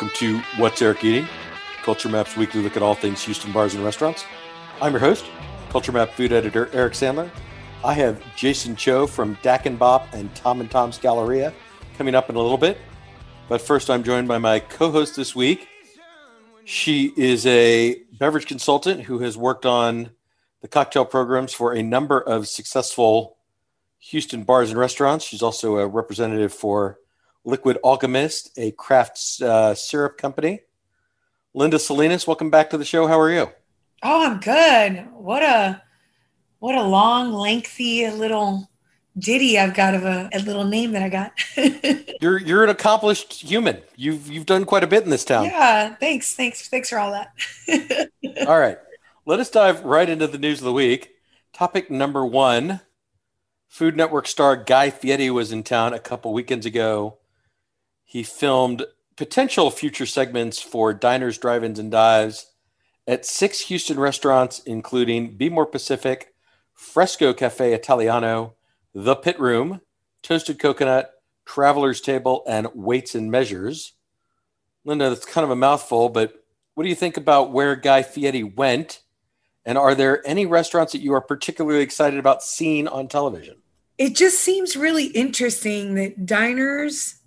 Welcome to What's Eric Eating, Culture Map's weekly look at all things Houston bars and restaurants. I'm your host, Culture Map food editor Eric Sandler. I have Jason Cho from Dak and Bop and Tom N Toms Galleria coming up in a little bit. But first, I'm joined by my co host this week. She is a beverage consultant who has worked on the cocktail programs for a number of successful Houston bars and restaurants. She's also a representative for Liquid Alchemist, a craft uh, syrup company. Linda Salinas, welcome back to the show. How are you? Oh, I'm good. What a what a long, lengthy little ditty I've got of a, a little name that I got. you're you're an accomplished human. You've you've done quite a bit in this town. Yeah, thanks, thanks, thanks for all that. all right, let us dive right into the news of the week. Topic number one: Food Network star Guy Fieri was in town a couple weekends ago. He filmed potential future segments for diners, drive-ins, and dives at six Houston restaurants, including Be More Pacific, Fresco Cafe Italiano, The Pit Room, Toasted Coconut, Traveler's Table, and Weights and Measures. Linda, that's kind of a mouthful, but what do you think about where Guy Fieri went? And are there any restaurants that you are particularly excited about seeing on television? It just seems really interesting that diners,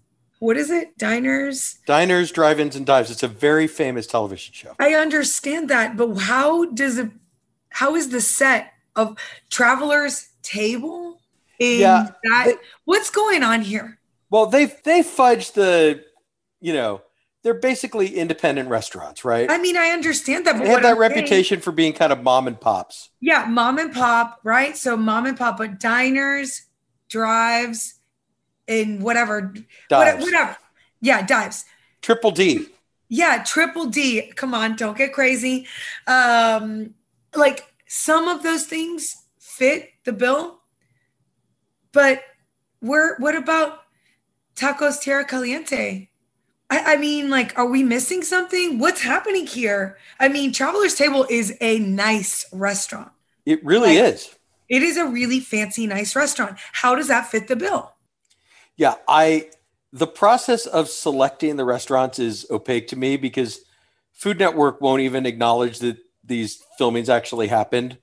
what is it? Diners? Diners, drive ins, and dives. It's a very famous television show. I understand that, but how does it, how is the set of Traveler's Table? In yeah. That, they, what's going on here? Well, they they fudged the, you know, they're basically independent restaurants, right? I mean, I understand that. But they have that I'm reputation saying, for being kind of mom and pops. Yeah, mom and pop, right? So mom and pop, but diners, drives, and whatever, dives. whatever. Yeah, dives. Triple D. Yeah, triple D. Come on, don't get crazy. Um, like some of those things fit the bill, but we're what about tacos tierra caliente? I, I mean, like, are we missing something? What's happening here? I mean, Traveler's Table is a nice restaurant. It really like, is. It is a really fancy, nice restaurant. How does that fit the bill? Yeah, I the process of selecting the restaurants is opaque to me because Food Network won't even acknowledge that these filmings actually happened.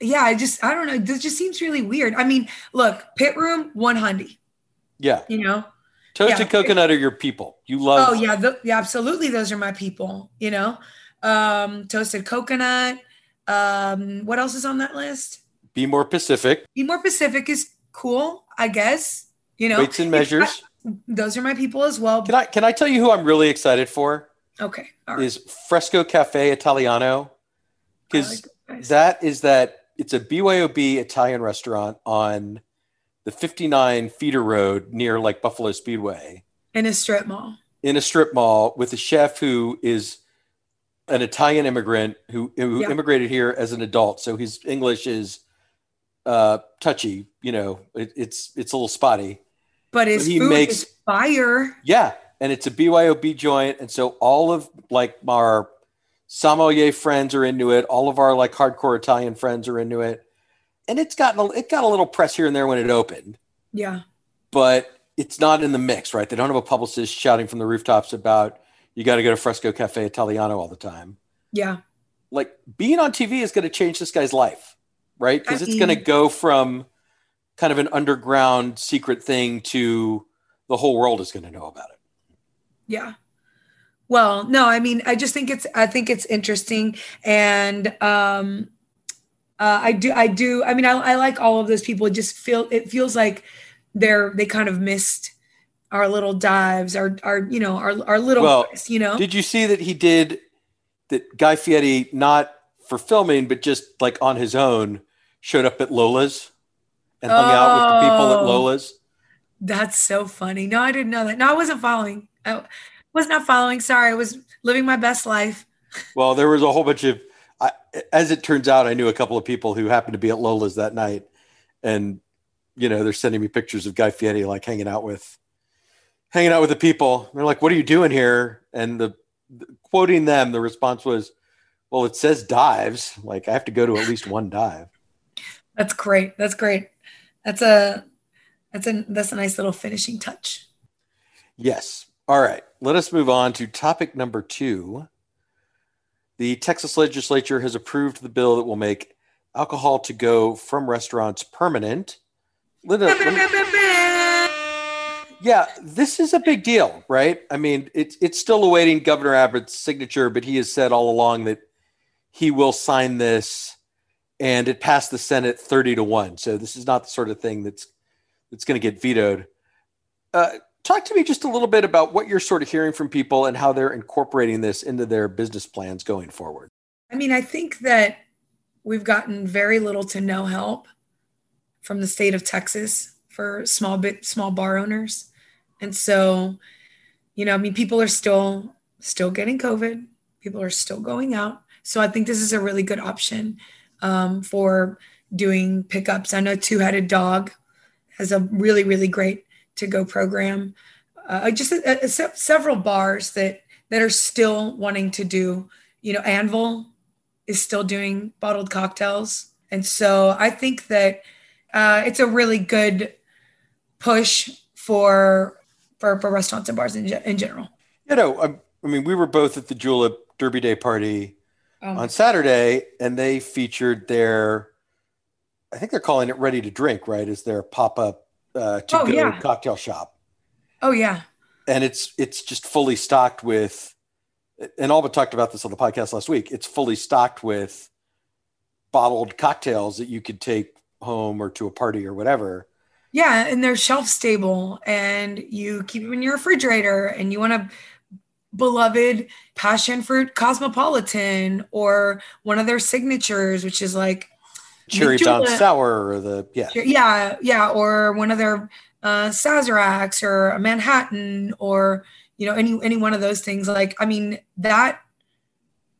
Yeah, I just I don't know. This just seems really weird. I mean, look, pit room, one hundy. Yeah. You know, Toasted yeah. coconut are your people. You love. Oh yeah, the, yeah, absolutely. Those are my people. You know, um, toasted coconut. Um, what else is on that list? Be more Pacific. Be more Pacific is cool, I guess. You know, weights and measures. I, those are my people as well. Can I can I tell you who I'm really excited for? Okay, is Fresco Cafe Italiano because like that is that it's a BYOB Italian restaurant on the 59 feeder road near like Buffalo Speedway. In a strip mall. In a strip mall with a chef who is an Italian immigrant who, who yeah. immigrated here as an adult. So his English is uh, touchy, you know, it, it's, it's a little spotty. But his he food makes, is fire. Yeah. And it's a BYOB joint. And so all of like our sommelier friends are into it. All of our like hardcore Italian friends are into it and it's gotten a, it got a little press here and there when it opened. Yeah. But it's not in the mix, right? They don't have a publicist shouting from the rooftops about you got to go to Fresco Cafe Italiano all the time. Yeah. Like being on TV is going to change this guy's life, right? Because it's going to go from kind of an underground secret thing to the whole world is going to know about it. Yeah. Well, no, I mean, I just think it's I think it's interesting and um uh, I do, I do. I mean, I, I like all of those people. It just feel it feels like they're they kind of missed our little dives, our our you know our our little well, you know. Did you see that he did that? Guy Fieri not for filming, but just like on his own, showed up at Lola's and hung oh, out with the people at oh. Lola's. That's so funny. No, I didn't know that. No, I wasn't following. I was not following. Sorry, I was living my best life. Well, there was a whole bunch of I, as it turns out, I knew a couple of people who happened to be at Lola's that night, and you know they're sending me pictures of Guy Fieri like hanging out with, hanging out with the people. They're like, "What are you doing here?" And the, the quoting them, the response was, "Well, it says dives. Like I have to go to at least one dive." That's great. That's great. That's a that's a that's a nice little finishing touch. Yes. All right, let us move on to topic number two. The Texas legislature has approved the bill that will make alcohol to go from restaurants permanent. Linda, yeah, this is a big deal, right? I mean, it's it's still awaiting Governor Abbott's signature, but he has said all along that he will sign this, and it passed the Senate thirty to one. So this is not the sort of thing that's that's going to get vetoed. Uh, talk to me just a little bit about what you're sort of hearing from people and how they're incorporating this into their business plans going forward. I mean, I think that we've gotten very little to no help from the state of Texas for small bit small bar owners. And so, you know, I mean, people are still still getting COVID. People are still going out. So I think this is a really good option um, for doing pickups. I know Two Headed Dog has a really really great to go program. Uh, just a, a, several bars that that are still wanting to do. You know, Anvil is still doing bottled cocktails, and so I think that uh, it's a really good push for for, for restaurants and bars in, in general. You know, I, I mean, we were both at the Julep Derby Day party oh. on Saturday, and they featured their, I think they're calling it Ready to Drink, right? Is their pop up uh, to oh, go yeah. cocktail shop. Oh yeah. And it's it's just fully stocked with, and Alba talked about this on the podcast last week. It's fully stocked with bottled cocktails that you could take home or to a party or whatever. Yeah, and they're shelf stable, and you keep them in your refrigerator, and you want a beloved passion fruit cosmopolitan or one of their signatures, which is like cherry bomb sour or the yeah. Yeah yeah or one of their uh sazeracs or a manhattan or you know any any one of those things. Like i mean that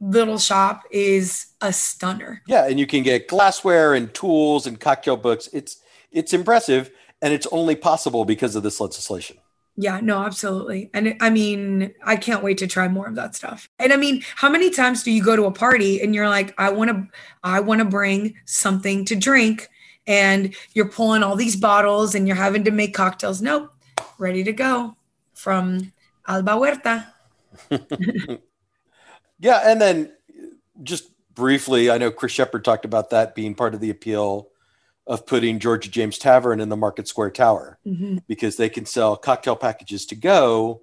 little shop is a stunner. Yeah and you can get glassware and tools and cocktail books. It's it's impressive and it's only possible because of this legislation yeah, no, absolutely. And I mean, I can't wait to try more of that stuff. And I mean, how many times do you go to a party and you're like, I want to I want to bring something to drink and you're pulling all these bottles and you're having to make cocktails. Nope. Ready to go from Alba Huerta. yeah, and then just briefly, I know Chris Shepard talked about that being part of the appeal of putting Georgia James Tavern in the Market Square Tower mm-hmm. because they can sell cocktail packages to go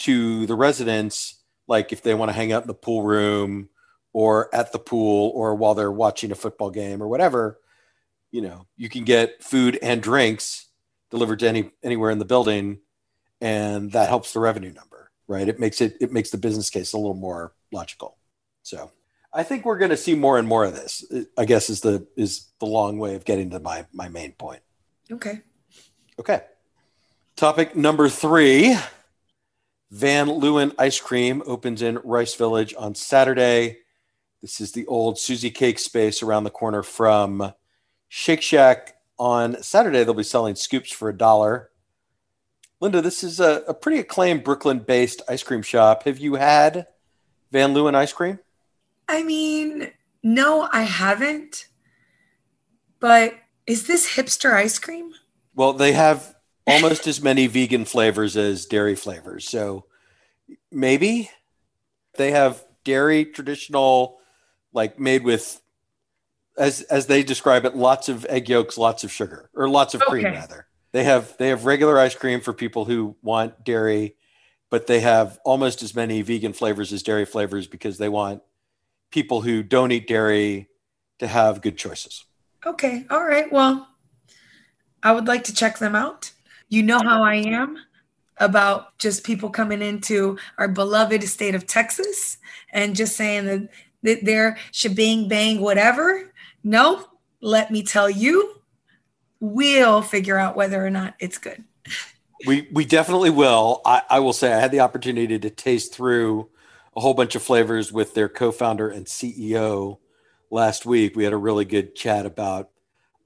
to the residents, like if they want to hang out in the pool room or at the pool or while they're watching a football game or whatever. You know, you can get food and drinks delivered to any anywhere in the building, and that helps the revenue number, right? It makes it it makes the business case a little more logical. So I think we're going to see more and more of this. I guess is the is the long way of getting to my my main point. Okay. Okay. Topic number three: Van Leeuwen Ice Cream opens in Rice Village on Saturday. This is the old Susie Cake space around the corner from Shake Shack. On Saturday, they'll be selling scoops for a dollar. Linda, this is a, a pretty acclaimed Brooklyn-based ice cream shop. Have you had Van Leeuwen ice cream? I mean, no, I haven't. But is this hipster ice cream? Well, they have almost as many vegan flavors as dairy flavors. So maybe they have dairy traditional like made with as as they describe it lots of egg yolks, lots of sugar or lots of okay. cream rather. They have they have regular ice cream for people who want dairy, but they have almost as many vegan flavors as dairy flavors because they want people who don't eat dairy to have good choices. Okay. All right. Well, I would like to check them out. You know how I am about just people coming into our beloved state of Texas and just saying that they're shebang bang whatever. No, let me tell you, we'll figure out whether or not it's good. We we definitely will. I, I will say I had the opportunity to taste through a whole bunch of flavors with their co-founder and CEO last week. We had a really good chat about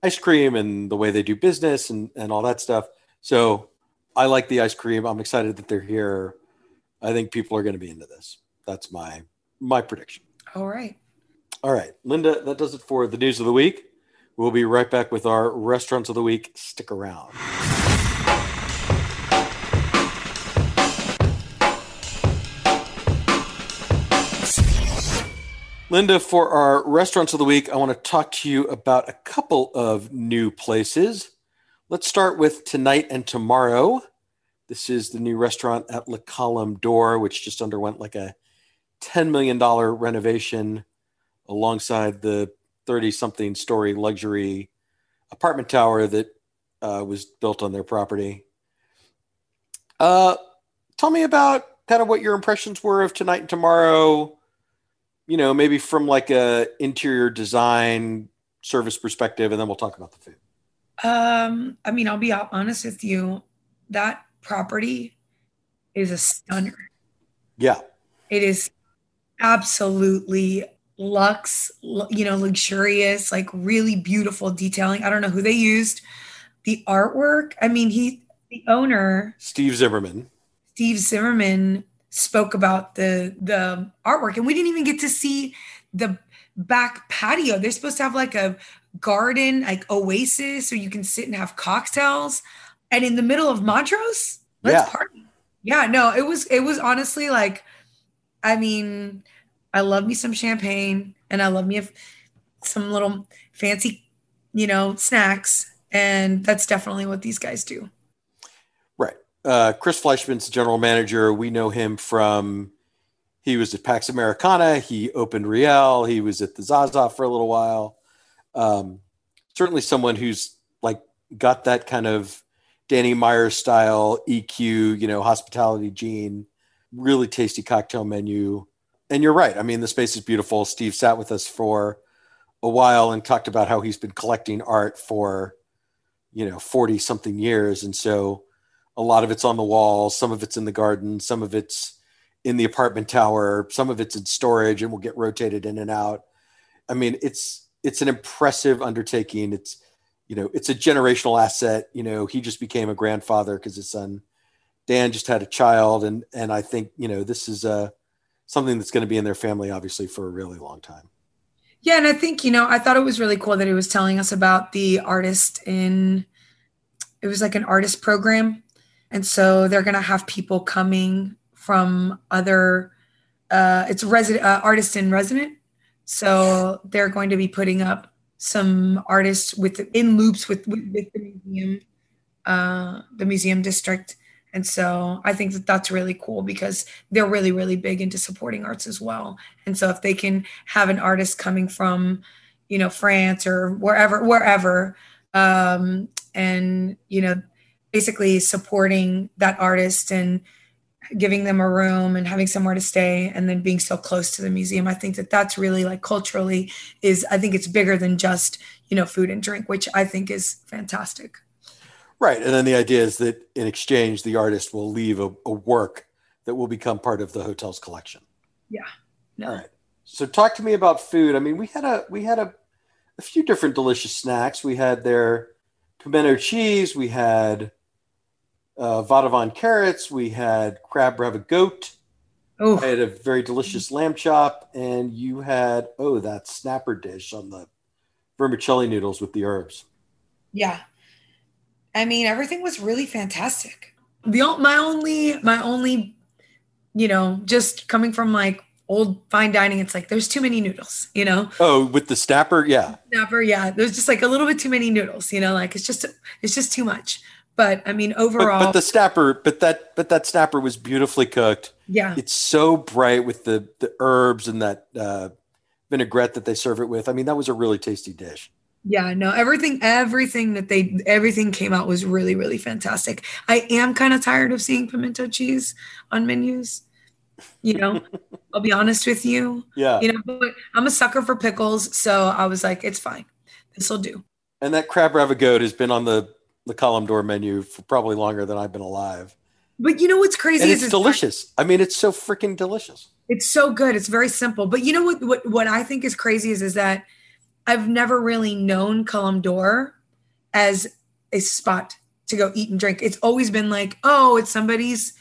ice cream and the way they do business and, and all that stuff. So I like the ice cream. I'm excited that they're here. I think people are going to be into this. That's my my prediction. All right. All right, Linda, that does it for the news of the week. We'll be right back with our restaurants of the week. Stick around. Linda, for our restaurants of the week, I want to talk to you about a couple of new places. Let's start with tonight and tomorrow. This is the new restaurant at La Colombe d'Or, which just underwent like a $10 million renovation alongside the 30 something story luxury apartment tower that uh, was built on their property. Uh, tell me about kind of what your impressions were of tonight and tomorrow. You know, maybe from like a interior design service perspective, and then we'll talk about the food. Um, I mean, I'll be honest with you. That property is a stunner. Yeah. It is absolutely luxe, you know, luxurious, like really beautiful detailing. I don't know who they used. The artwork, I mean, he, the owner, Steve Zimmerman. Steve Zimmerman spoke about the the artwork and we didn't even get to see the back patio. They're supposed to have like a garden, like oasis, so you can sit and have cocktails. And in the middle of Montrose, let's yeah. party. Yeah, no, it was it was honestly like, I mean, I love me some champagne and I love me some little fancy, you know, snacks. And that's definitely what these guys do. Uh, Chris Fleischman's general manager. We know him from, he was at Pax Americana. He opened Riel. He was at the Zaza for a little while. Um, certainly someone who's like got that kind of Danny Meyer style EQ, you know, hospitality gene, really tasty cocktail menu and you're right. I mean, the space is beautiful. Steve sat with us for a while and talked about how he's been collecting art for, you know, 40 something years. And so a lot of it's on the walls, some of it's in the garden, some of it's in the apartment tower, some of it's in storage and will get rotated in and out. I mean, it's it's an impressive undertaking. It's you know, it's a generational asset. You know, he just became a grandfather because his son Dan just had a child and and I think, you know, this is a something that's going to be in their family, obviously, for a really long time. Yeah, and I think you know, I thought it was really cool that he was telling us about the artist in. It was like an artist program, and so they're going to have people coming from other. Uh, it's resident uh, artist in resident, so they're going to be putting up some artists with in loops with with, with the museum, uh, the museum district, and so I think that that's really cool because they're really, really big into supporting arts as well. And so if they can have an artist coming from, you know, France or wherever, wherever, um, and, you know, basically supporting that artist and giving them a room and having somewhere to stay and then being so close to the museum i think that that's really like culturally is i think it's bigger than just you know food and drink which i think is fantastic Right. And then the idea is that in exchange, the artist will leave a, a work that will become part of the hotel's collection. Yeah. No. All right. So talk to me about food. I mean, we had a we had a, a few different delicious snacks. We had their pimento cheese. We had uh, vadouvan carrots. We had crab ravigote. Oh, I had a very delicious lamb chop, and you had oh that snapper dish on the vermicelli noodles with the herbs. Yeah, I mean, everything was really fantastic. The my only my only, you know, just coming from like old fine dining, it's like there's too many noodles, you know. Oh, with the snapper, yeah. Snapper, yeah. There's just like a little bit too many noodles, you know. Like it's just it's just too much. But I mean, overall, but, but the snapper, but that but that snapper was beautifully cooked. Yeah, it's so bright with the the herbs and that uh, vinaigrette that they serve it with. I mean, that was a really tasty dish. Yeah, no, everything, everything that they, everything came out was really, really fantastic. I am kind of tired of seeing pimento cheese on menus. You know, I'll be honest with you. Yeah. You know, but I'm a sucker for pickles, so I was like, it's fine. This will do. And that crab ravigote has been on the the Colombe d'Or menu for probably longer than I've been alive. But you know what's crazy? And it's is delicious. I mean, it's so freaking delicious. It's so good. It's very simple. But you know what? What what I think is crazy is is that I've never really known Colombe d'Or as a spot to go eat and drink. It's always been like, oh, it's somebody's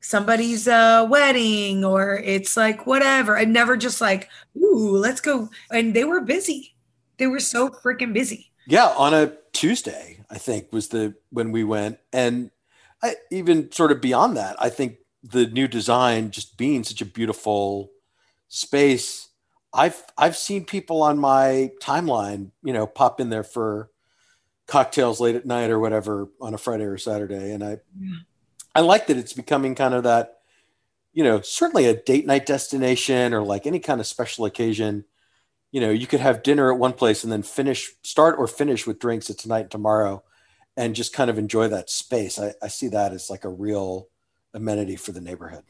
somebody's uh, wedding or it's like whatever. I never just like, ooh, let's go. And they were busy. They were so freaking busy. Yeah, on a Tuesday, I think was the when we went, and I, even sort of beyond that, I think the new design just being such a beautiful space I've I've seen people on my timeline, you know, pop in there for cocktails late at night or whatever on a Friday or Saturday, and I yeah. I like that it's becoming kind of that, you know, certainly a date night destination or like any kind of special occasion. You know, you could have dinner at one place and then finish, start or finish with drinks at tonight and tomorrow, and just kind of enjoy that space. I, I see that as like a real amenity for the neighborhood.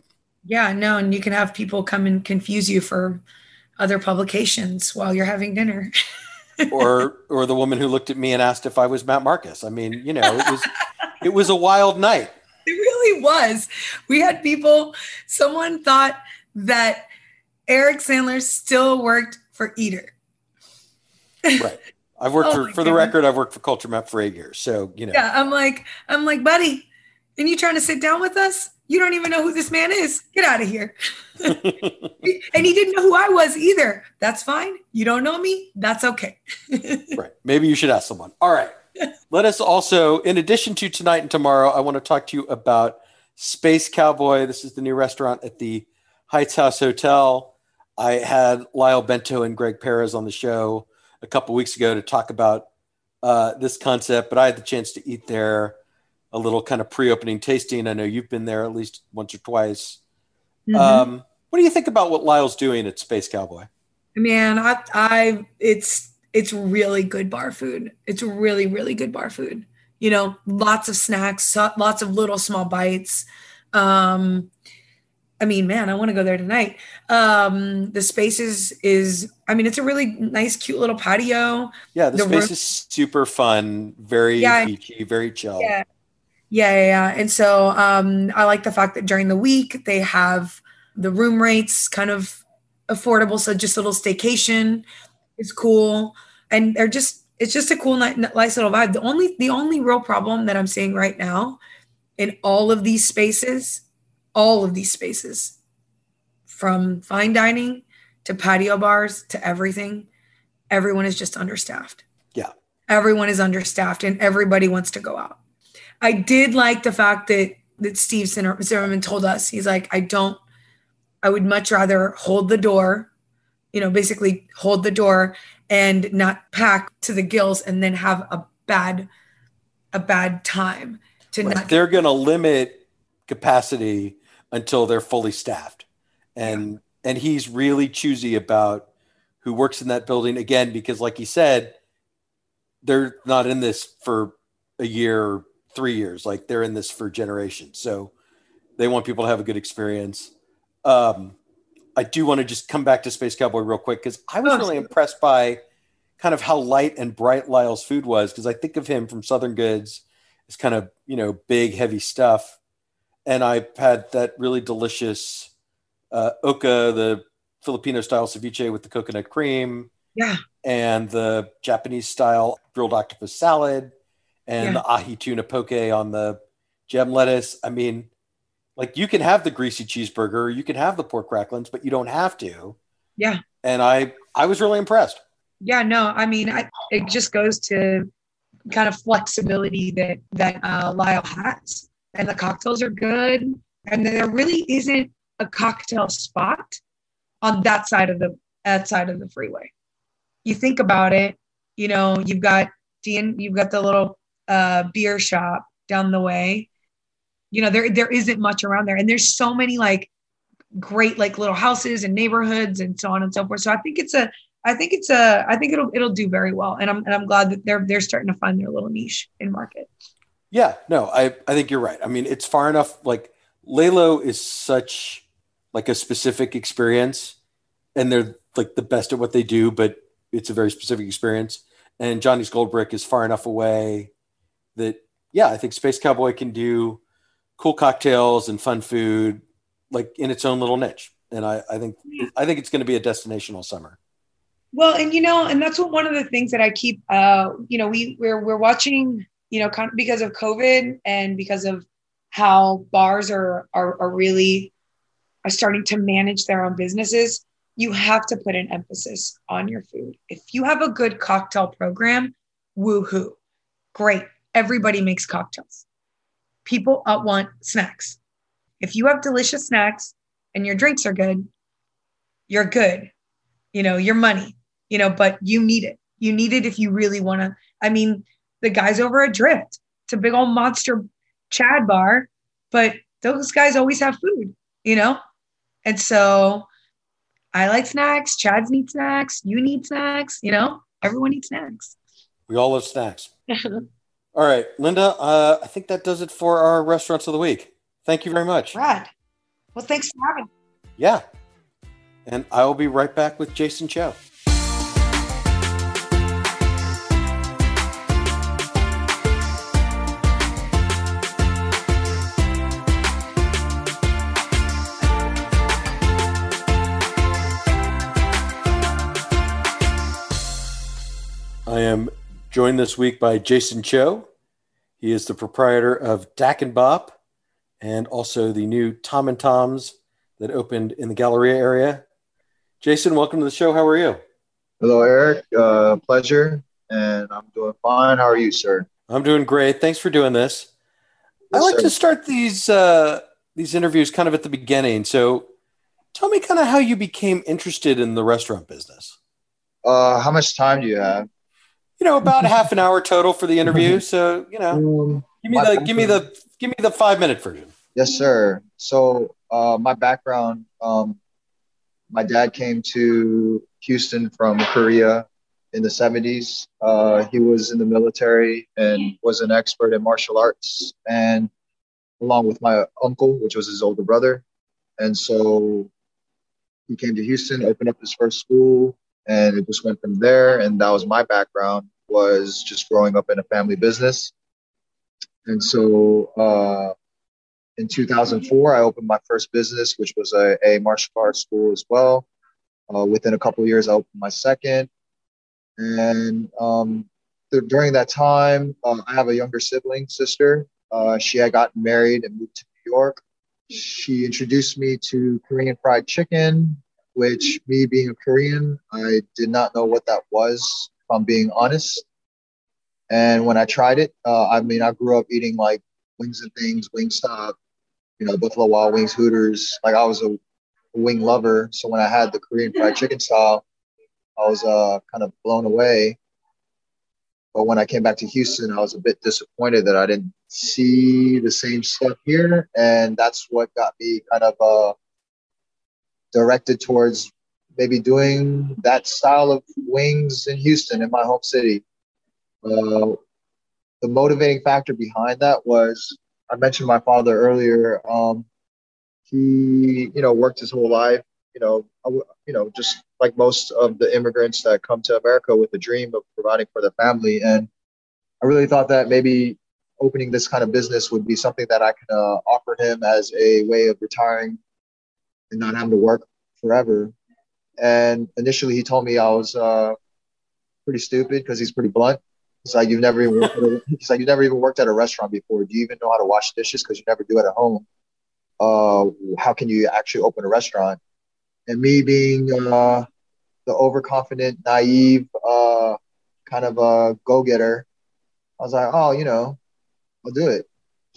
Yeah, no, and you can have people come and confuse you for other publications while you're having dinner. or or the woman who looked at me and asked if I was Matt Marcus. I mean, you know, it was it was a wild night. It really was. We had people, someone thought that Eric Sandler still worked for Eater. right. I've worked oh for for the record, I've worked for Culture Map for eight years. So, you know. Yeah, I'm like, I'm like, buddy, and you trying to sit down with us? You don't even know who this man is. Get out of here. and he didn't know who I was either. That's fine. You don't know me. That's okay. right. Maybe you should ask someone. All right. Let us also, in addition to tonight and tomorrow, I want to talk to you about Space Cowboy. This is the new restaurant at the Heights House Hotel. I had Lyle Bento and Greg Perez on the show a couple weeks ago to talk about uh, this concept, but I had the chance to eat there a little kind of pre-opening tasting. I know you've been there at least once or twice. Mm-hmm. Um, what do you think about what Lyle's doing at Space Cowboy? Man, I, I, it's it's really good bar food. It's really really good bar food. You know, lots of snacks, lots of little small bites. Um, I mean, man, I want to go there tonight. Um, the space is is I mean, it's a really nice, cute little patio. Yeah, the, the space room- is super fun, very yeah, beachy, very chill. Yeah, yeah, yeah, yeah. And so um, I like the fact that during the week they have the room rates kind of affordable. So just a little staycation is cool, and they're just it's just a cool nice little vibe. The only the only real problem that I'm seeing right now in all of these spaces, all of these spaces, from fine dining to patio bars to everything, everyone is just understaffed. Yeah. Everyone is understaffed and everybody wants to go out. I did like the fact that that Steve Zimmerman told us he's like, I don't, I would much rather hold the door, you know, basically hold the door and not pack to the gills and then have a bad, a bad time. To right. not they're going to limit capacity until they're fully staffed, and yeah. and he's really choosy about who works in that building again because, like he said, they're not in this for a year three years. Like they're in this for generations. So they want people to have a good experience. Um, I do want to just come back to Space Cowboy real quick because I was really impressed by kind of how light and bright Lyle's food was because I think of him from Southern Goods as kind of you know big heavy stuff, and I've had that really delicious uh, oka, the Filipino style ceviche with the coconut cream, yeah, and the Japanese style grilled octopus salad and yeah. the ahi tuna poke on the gem lettuce. I mean, like you can have the greasy cheeseburger, you can have the pork cracklings, but you don't have to. Yeah. And I I was really impressed. Yeah, no, I mean, I, it just goes to kind of flexibility that that uh, Lyle has, and the cocktails are good, and there really isn't a cocktail spot on that side of the that side of the freeway. You think about it, you know, you've got Dean, you've got the little uh, beer shop down the way. You know, there there isn't much around there, and there's so many like great like little houses and neighborhoods and so on and so forth. So I think it's a I think it's a I think it'll it'll do very well, and I'm and I'm glad that they're they're starting to find their little niche in market. Yeah, no, I I think you're right. I mean, it's far enough. Like Lalo is such like a specific experience, and they're like the best at what they do, but it's a very specific experience. And Johnny's Gold Brick is far enough away that yeah, I think Space Cowboy can do cool cocktails and fun food like in its own little niche. And I, I think I think it's going to be a destination all summer. Well, and you know, and that's what one of the things that I keep uh, you know, we we're we're watching, you know, because of COVID and because of how bars are are, are really are starting to manage their own businesses, you have to put an emphasis on your food. If you have a good cocktail program, woohoo, great everybody makes cocktails. People uh, want snacks. If you have delicious snacks and your drinks are good, you're good. you know, your money, you know, but you need it. You need it if you really want to. I mean, the guys over at Drift, it's a big old monster Chad bar, but those guys always have food, you know? And so I like snacks. Chad's need snacks. You need snacks, you know? Everyone needs snacks. We all love snacks. all right, Linda, uh, I think that does it for our restaurants of the week. Thank you very much. Rad. Well, thanks for having me. Yeah. And I will be right back with Jason Cho. Am joined this week by Jason Cho. He is the proprietor of Dak and Bop and also the new Tom N Toms that opened in the Galleria area. Jason, welcome to the show. How are you? Hello, Eric. Uh, pleasure. And I'm doing fine. How are you, sir? I'm doing great. Thanks for doing this. Yes, I like sir. to start these uh, these interviews kind of at the beginning. So, tell me kind of how you became interested in the restaurant business. Uh, how much time do you have? You know, about half an hour total for the interview. So, you know, um, give me the give me the give me the five minute version. Yes, sir. So, uh, my background, um, my dad came to Houston from Korea in the 70s. Uh, he was in the military and was an expert in martial arts, and along with my uncle, which was his older brother. And so he came to Houston, opened up his first school, and it just went from there. And that was my background was just growing up in a family business. And so uh, in 2004, I opened my first business, which was a, a martial arts school as well. Uh, within a couple years, I opened my second. And um, th- during that time, uh, I have a younger sibling, sister. Uh, she had gotten married and moved to New York. She introduced me to Korean fried chicken, which, me being a Korean, I did not know what that was, if I'm being honest. And when I tried it, uh, I mean, I grew up eating like wings and things, Wingstop, you know, Buffalo Wild Wings, Hooters. Like I was a wing lover. So when I had the Korean fried chicken style, I was uh, kind of blown away. But when I came back to Houston, I was a bit disappointed that I didn't see the same stuff here. And that's what got me kind of uh, directed towards maybe doing that style of wings in Houston, in my home city. Uh, the motivating factor behind that was I mentioned my father earlier. Um, he, you know, worked his whole life. You know, you know, just like most of the immigrants that come to America with a dream of providing for their family, and I really thought that maybe opening this kind of business would be something that I can uh, offer him as a way of retiring and not having to work forever. And initially, he told me I was uh, pretty stupid because he's pretty blunt. He's like, you've never even worked at a, he's like, you've never even worked at a restaurant before. Do you even know how to wash dishes? Because you never do it at home. Uh, how can you actually open a restaurant? And me being uh, the overconfident, naive, uh, kind of a go-getter, I was like, oh, you know, I'll do it.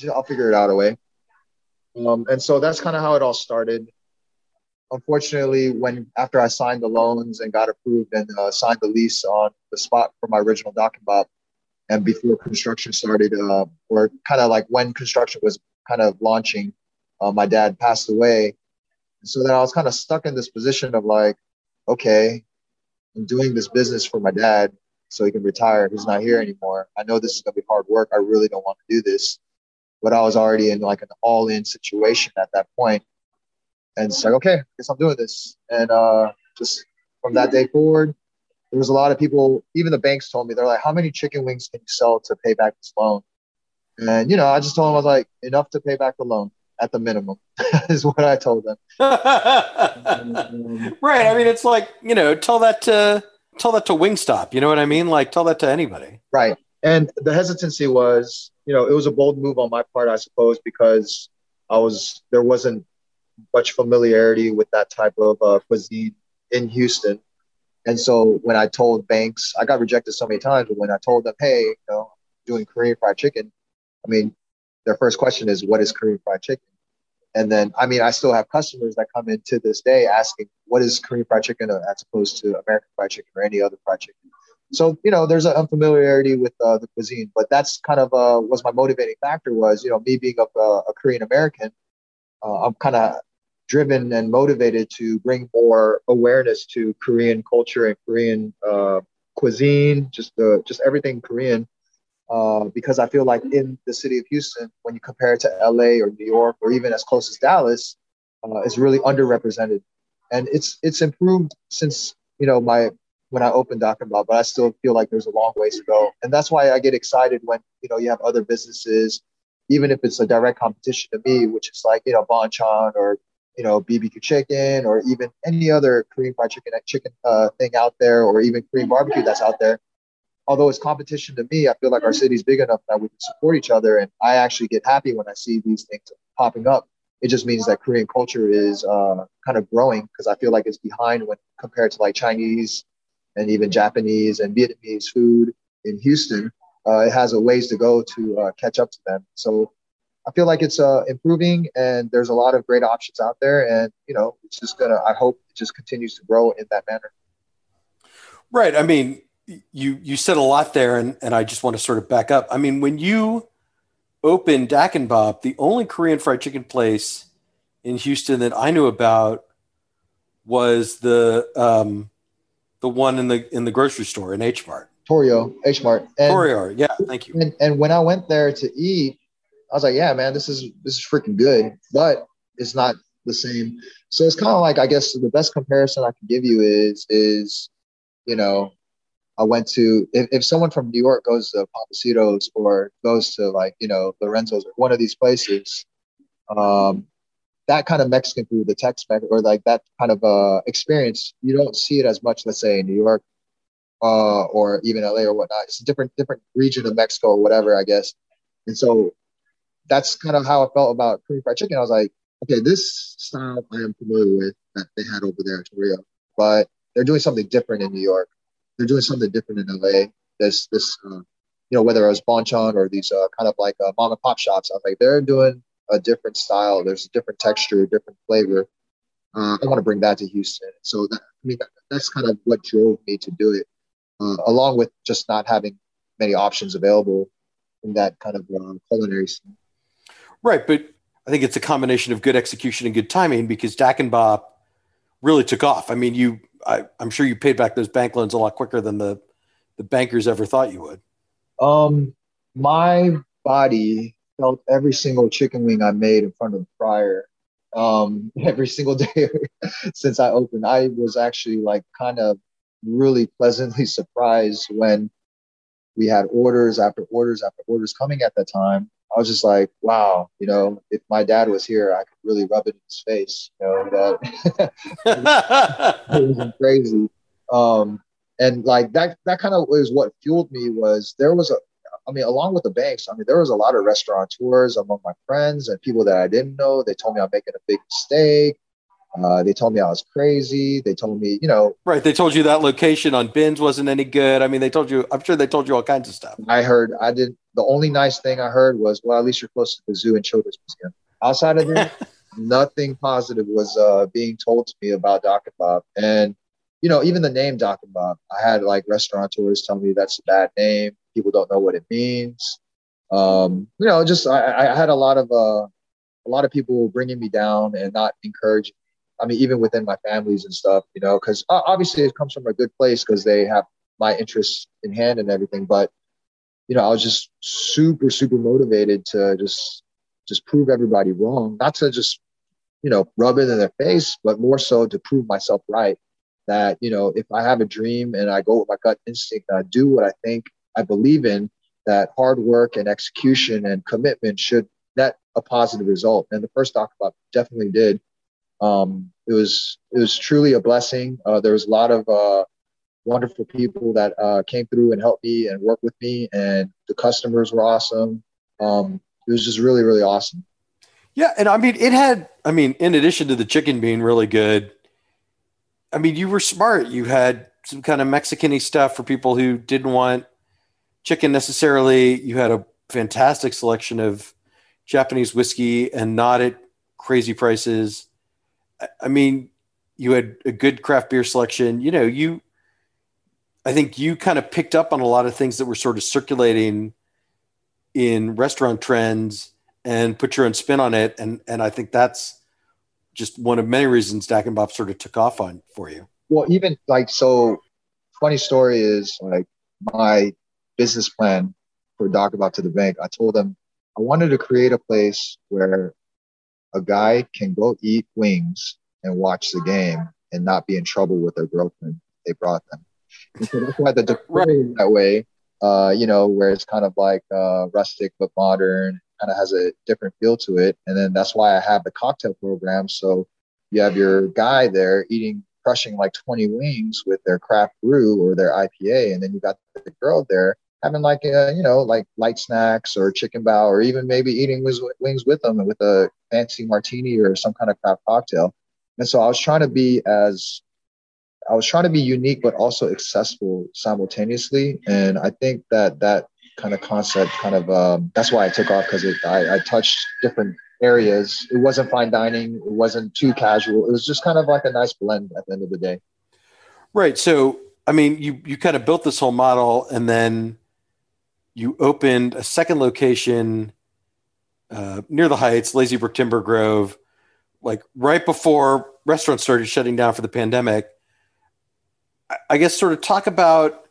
I'll figure it out a way. Um, and so that's kind of how it all started. Unfortunately, when after I signed the loans and got approved and uh, signed the lease on the spot for my original Dak and Bop, and before construction started, uh, or kind of like when construction was kind of launching, uh, my dad passed away. So then I was kind of stuck in this position of like, okay, I'm doing this business for my dad so he can retire. He's not here anymore. I know this is going to be hard work. I really don't want to do this. But I was already in like an all in situation at that point. And it's like, okay, I guess I'm doing this. And uh, just from that day forward, there was a lot of people, even the banks told me, they're like, how many chicken wings can you sell to pay back this loan? And, you know, I just told them, I was like, enough to pay back the loan at the minimum is what I told them. right. I mean, it's like, you know, tell that to, tell that to Wingstop. You know what I mean? Like tell that to anybody. Right. And the hesitancy was, you know, it was a bold move on my part, I suppose, because I was, there wasn't much familiarity with that type of uh, cuisine in Houston. And so when I told banks, I got rejected so many times, but when I told them, hey, you know, doing Korean fried chicken, I mean, their first question is, what is Korean fried chicken? And then, I mean, I still have customers that come in to this day asking, what is Korean fried chicken as opposed to American fried chicken or any other fried chicken? So, you know, there's an unfamiliarity with uh, the cuisine, but that's kind of uh, was my motivating factor was, you know, me being a, a Korean American, uh, I'm kind of driven and motivated to bring more awareness to Korean culture and Korean uh, cuisine, just the just everything Korean. Uh, because I feel like in the city of Houston, when you compare it to LA or New York or even as close as Dallas, uh, it's really underrepresented, and it's it's improved since you know my when I opened Dak Bop, but I still feel like there's a long ways to go, and that's why I get excited when you know you have other businesses, even if it's a direct competition to me, which is like you know Bonchon or you know BBQ chicken or even any other Korean fried chicken chicken uh, thing out there, or even Korean barbecue that's out there although it's competition to me, I feel like our city's big enough that we can support each other. And I actually get happy when I see these things popping up. It just means that Korean culture is uh, kind of growing because I feel like it's behind when compared to like Chinese and even Japanese and Vietnamese food in Houston. Uh, it has a ways to go to uh, catch up to them. So I feel like it's uh, improving and there's a lot of great options out there. And, you know, it's just to, I hope it just continues to grow in that manner. Right. I mean, you you said a lot there, and, and I just want to sort of back up. I mean, when you opened Dak and Bop, the only Korean fried chicken place in Houston that I knew about was the um, the one in the in the grocery store in H Mart. Toreore H Mart. Toreore, yeah, thank you. And, and when I went there to eat, I was like, yeah, man, this is this is freaking good, but it's not the same. So it's kind of like I guess the best comparison I can give you is is you know I went to if, if someone from New York goes to Pappasito's or goes to like you know Lorenzo's or one of these places, um, that kind of Mexican food, the Tex-Mex or like that kind of uh, experience, you don't see it as much. Let's say in New York uh, or even LA or whatnot. It's a different different region of Mexico or whatever, I guess. And so that's kind of how I felt about Korean fried chicken. I was like, okay, this style I am familiar with that they had over there in Toreore, but they're doing something different in New York they're doing something different in LA. This this uh, you know whether it was Bonchon or these uh, kind of like uh, mom and pop shops, I was like they're doing a different style. There's a different texture, different flavor. Uh, I want to bring that to Houston. So that, I mean that, that's kind of what drove me to do it, uh, along with just not having many options available in that kind of uh, culinary scene. Right, but I think it's a combination of good execution and good timing because Dak and Bop really took off. I mean, you I, am sure you paid back those bank loans a lot quicker than the the bankers ever thought you would. Um, my body felt every single chicken wing I made in front of the fryer. Um, every single day since I opened, I was actually like kind of really pleasantly surprised when we had orders after orders after orders coming at that time. I was just like, wow, you know, if my dad was here, I could really rub it in his face. You know, that it was crazy. Um, and like that, that kind of was what fueled me was there was a, I mean, along with the banks, I mean, there was a lot of restaurateurs among my friends and people that I didn't know. They told me I'm making a big mistake. Uh, they told me I was crazy. They told me, you know, right. They told you that location on Binz wasn't any good. I mean, they told you. I'm sure they told you all kinds of stuff. I heard. I did. The only nice thing I heard was, well, at least you're close to the zoo and children's museum. Outside of that, nothing positive was uh, being told to me about Dak and Bop. And you know, even the name Dak and Bop, I had like restaurateurs tell me that's a bad name. People don't know what it means. Um, you know, just I, I had a lot of uh, a lot of people bringing me down and not encouraging I mean, even within my families and stuff, you know, because uh, obviously it comes from a good place because they have my interests in hand and everything. But you know, I was just super, super motivated to just just prove everybody wrong, not to just you know rub it in their face, but more so to prove myself right. That you know, if I have a dream and I go with my gut instinct and I do what I think I believe in, that hard work and execution and commitment should net a positive result. And the first Dak definitely did um, it was it was truly a blessing. Uh, there was a lot of uh, wonderful people that uh, came through and helped me and worked with me, and the customers were awesome. Um, it was just really really awesome. Yeah, and I mean it had. I mean, in addition to the chicken being really good, I mean you were smart. You had some kind of Mexicany stuff for people who didn't want chicken necessarily. You had a fantastic selection of Japanese whiskey and not at crazy prices. I, mean, you had a good craft beer selection. You know, you, I think you kind of picked up on a lot of things that were sort of circulating in restaurant trends and put your own spin on it. And and I think that's just one of many reasons Dak and Bop sort of took off on for you. Well, even like so, funny story is like my business plan for and Bop to the bank. I told them I wanted to create a place where a guy can go eat wings and watch the game and not be in trouble with their girlfriend they brought them. So that's why the right. that way, uh, you know, where it's kind of like uh, rustic but modern, kind of has a different feel to it. And then that's why I have the cocktail program. So you have your guy there eating, crushing like 20 wings with their craft brew or their IPA. And then you got the girl there having like a, uh, you know like light snacks or chicken bao or even maybe eating wings, wings with them with a fancy martini or some kind of craft cocktail. And so i was trying to be as i was trying to be unique but also accessible simultaneously. And i think that that kind of concept kind of um, that's why i took off because I, I touched different areas. It wasn't fine dining. It wasn't too casual. It was just kind of like a nice blend at the end of the day. Right. So i mean you you kind of built this whole model and then you opened a second location uh, near the Heights, Lazy Brook Timber Grove, like right before restaurants started shutting down for the pandemic. I, I guess sort of talk about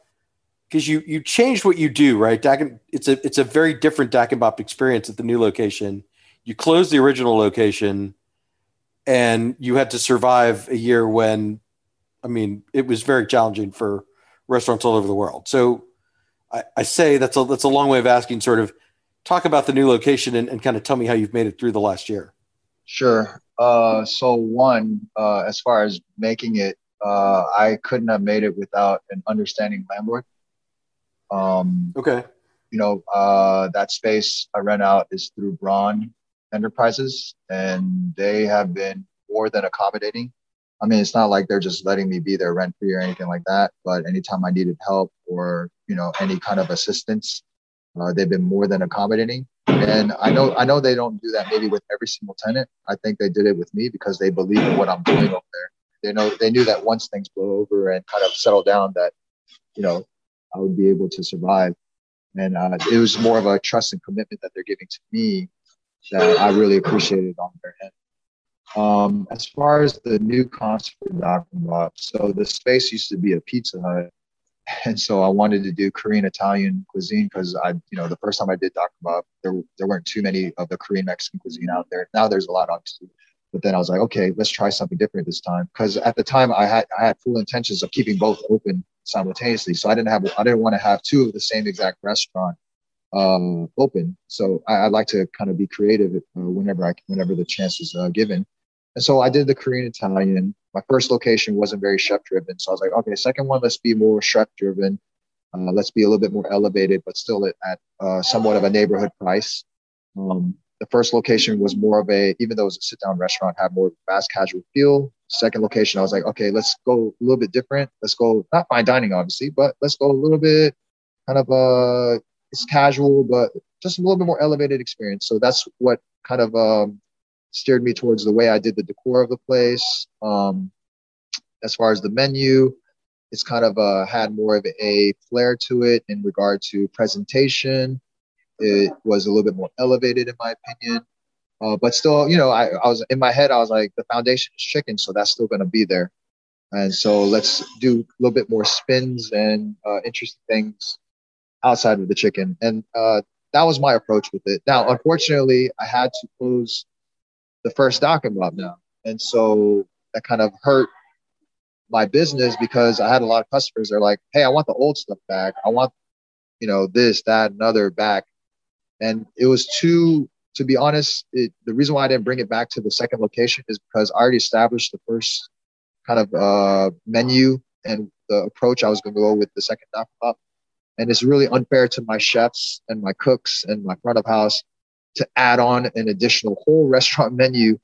because you you changed what you do, right? It's a it's a very different Dak and Bop experience at the new location. You closed the original location, and you had to survive a year when, I mean, it was very challenging for restaurants all over the world. So I, I say that's a that's a long way of asking sort of talk about the new location and, and kind of tell me how you've made it through the last year. Sure. Uh, so one, uh, as far as making it, uh, I couldn't have made it without an understanding landlord. Um, okay. You know, uh, that space I rent out is through Braun Enterprises, and they have been more than accommodating. I mean, it's not like they're just letting me be there rent free or anything like that. But anytime I needed help or you know any kind of assistance, uh, they've been more than accommodating. And I know I know they don't do that maybe with every single tenant. I think they did it with me because they believe in what I'm doing over there. They know they knew that once things blow over and kind of settle down, that you know I would be able to survive. And uh, it was more of a trust and commitment that they're giving to me that I really appreciated on their end. Um, as far as the new concert Dak and Bop, so the space used to be a Pizza Hut, and so I wanted to do Korean Italian cuisine because I, you know, the first time I did Dak and there there weren't too many of the Korean Mexican cuisine out there. Now there's a lot, obviously. But then I was like, okay, let's try something different this time because at the time I had I had full intentions of keeping both open simultaneously. So I didn't have I didn't want to have two of the same exact restaurant um, open. So I, I like to kind of be creative uh, whenever I whenever the chance is uh, given. And so I did the Korean Italian. My first location wasn't very chef driven. So I was like, okay, second one, let's be more chef driven. Uh, let's be a little bit more elevated, but still at, at uh, somewhat of a neighborhood price. Um, the first location was more of a, even though it was a sit down restaurant, had more fast casual feel. Second location, I was like, okay, let's go a little bit different. Let's go, not fine dining, obviously, but let's go a little bit kind of uh it's casual, but just a little bit more elevated experience. So that's what kind of um, steered me towards the way I did the decor of the place. Um, as far as the menu, it's kind of uh, had more of a flair to it in regard to presentation. It was a little bit more elevated, in my opinion. Uh, but still, you know, I, I was in my head, I was like, the foundation is chicken, so that's still going to be there. And so let's do a little bit more spins and uh, interesting things outside of the chicken. And uh, that was my approach with it. Now, unfortunately, I had to close the first Dak and Bop now. And so that kind of hurt my business because I had a lot of customers. They're like, hey, I want the old stuff back. I want, you know, this, that, and other back. And it was too, to be honest, it, the reason why I didn't bring it back to the second location is because I already established the first kind of uh, menu and the approach I was going to go with the second and Bop. And it's really unfair to my chefs and my cooks and my front of house to add on an additional whole restaurant menu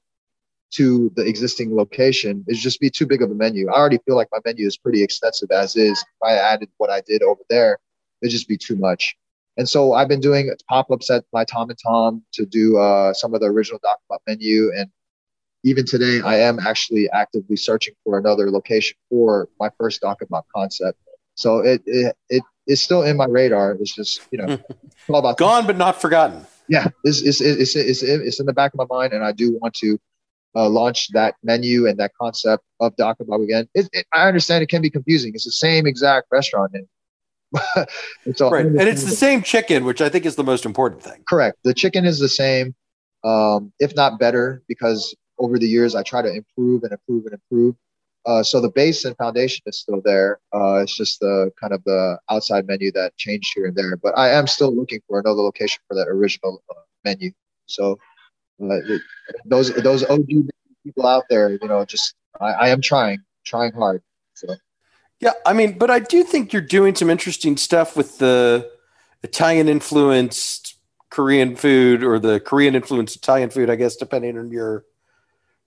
to the existing location is just be too big of a menu. I already feel like my menu is pretty extensive as is. If I added what I did over there, it'd just be too much. And so I've been doing pop ups at my Tom and Tom to do uh, some of the original Dak and Bop menu. And even today, I am actually actively searching for another location for my first Dak and Bop concept. So it, it, it it's still in my radar. It's just, you know, all about gone, but not forgotten. Yeah. It's, it's, it's, it's, it's in the back of my mind. And I do want to uh, launch that menu and that concept of and Bop again. It, it, I understand it can be confusing. It's the same exact restaurant. And it's all, right. And it's the same chicken, which I think is the most important thing. Correct. The chicken is the same, um, if not better, because over the years I try to improve and improve and improve. Uh, so the base and foundation is still there. Uh, it's just the kind of the outside menu that changed here and there. But I am still looking for another location for that original uh, menu. So uh, it, those those OG people out there, you know, just I, I am trying, trying hard. So. Yeah, I mean, but I do think you're doing some interesting stuff with the Italian influenced Korean food or the Korean influenced Italian food, I guess, depending on your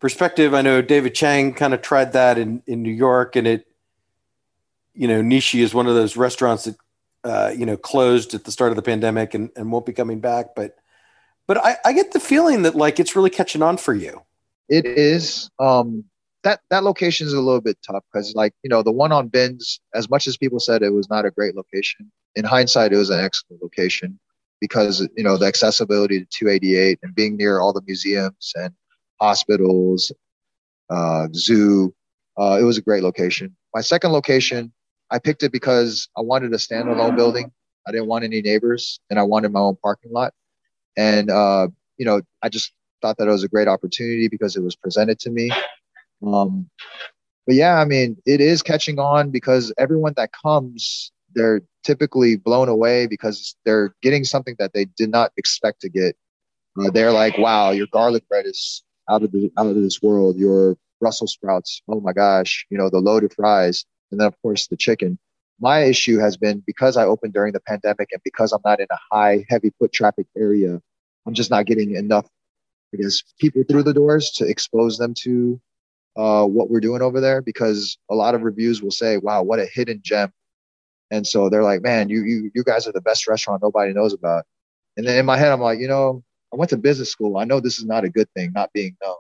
perspective. I know David Chang kind of tried that in, in New York, and it, you know, Nishi is one of those restaurants that, uh, you know, closed at the start of the pandemic and, and won't be coming back. But, but I, I get the feeling that like it's really catching on for you. It is. Um, that that location is a little bit tough because like you know the one on Binz, as much as people said it was not a great location, in hindsight it was an excellent location because you know the accessibility to 288 and being near all the museums and hospitals, uh, zoo. Uh, it was a great location. My second location, I picked it because I wanted a standalone building. I didn't want any neighbors, and I wanted my own parking lot. And uh, you know, I just thought that it was a great opportunity because it was presented to me. Um, but yeah, I mean, it is catching on because everyone that comes, they're typically blown away because they're getting something that they did not expect to get. Uh, they're like, "Wow, your garlic bread is out of the out of this world. Your Brussels sprouts, oh my gosh, you know the loaded fries, and then of course the chicken." My issue has been because I opened during the pandemic and because I'm not in a high, heavy foot traffic area, I'm just not getting enough, I guess, people through the doors to expose them to uh, what we're doing over there because a lot of reviews will say, "Wow, what a hidden gem," and so they're like, "Man, you you you guys are the best restaurant nobody knows about." And then in my head, I'm like, you know, I went to business school. I know this is not a good thing, not being known.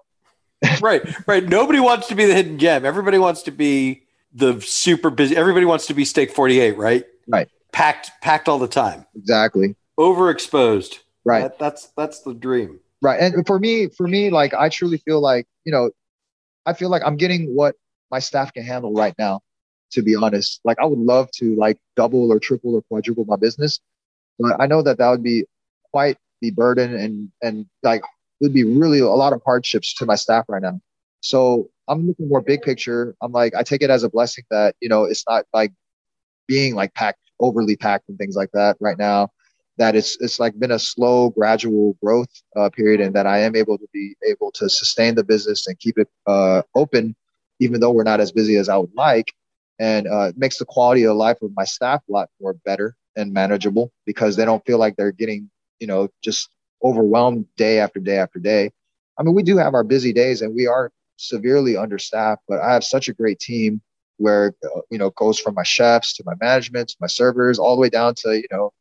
right, right. Nobody wants to be the hidden gem. Everybody wants to be the super busy. Everybody wants to be Steak 48, right? Right. Packed, packed all the time. Exactly. Overexposed. Right. That, that's that's the dream. Right. And for me, for me, like I truly feel like you know I feel like I'm getting what my staff can handle right now, to be honest. Like I would love to like double or triple or quadruple my business, but I know that that would be quite the burden and and like it would be really a lot of hardships to my staff right now. So I'm looking more big picture. I'm like I take it as a blessing that you know it's not like being like packed overly packed and things like that right now that it's it's like been a slow gradual growth uh, period and that i am able to be able to sustain the business and keep it uh, open even though we're not as busy as i would like and uh, it makes the quality of life of my staff a lot more better and manageable because they don't feel like they're getting you know just overwhelmed day after day after day. I mean we do have our busy days and we are severely understaffed but i have such a great team where uh, you know goes from my chefs to my management to my servers all the way down to you know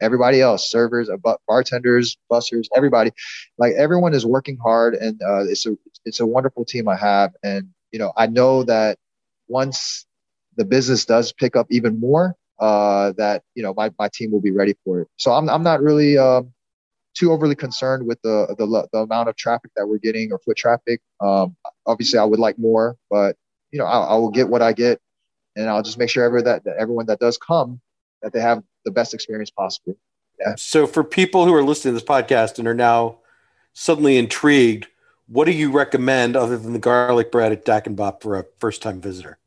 everybody else, servers, bartenders, bussers, everybody, like everyone is working hard, and uh, it's a it's a wonderful team I have, and you know I know that once the business does pick up even more, uh, that you know my, my team will be ready for it. So I'm I'm not really um, too overly concerned with the, the the amount of traffic that we're getting or foot traffic. Um, obviously, I would like more, but you know I, I will get what I get, and I'll just make sure that, that everyone that does come that they have the best experience possible. Yeah. So for people who are listening to this podcast and are now suddenly intrigued, what do you recommend other than the garlic bread at and Bop for a first time visitor?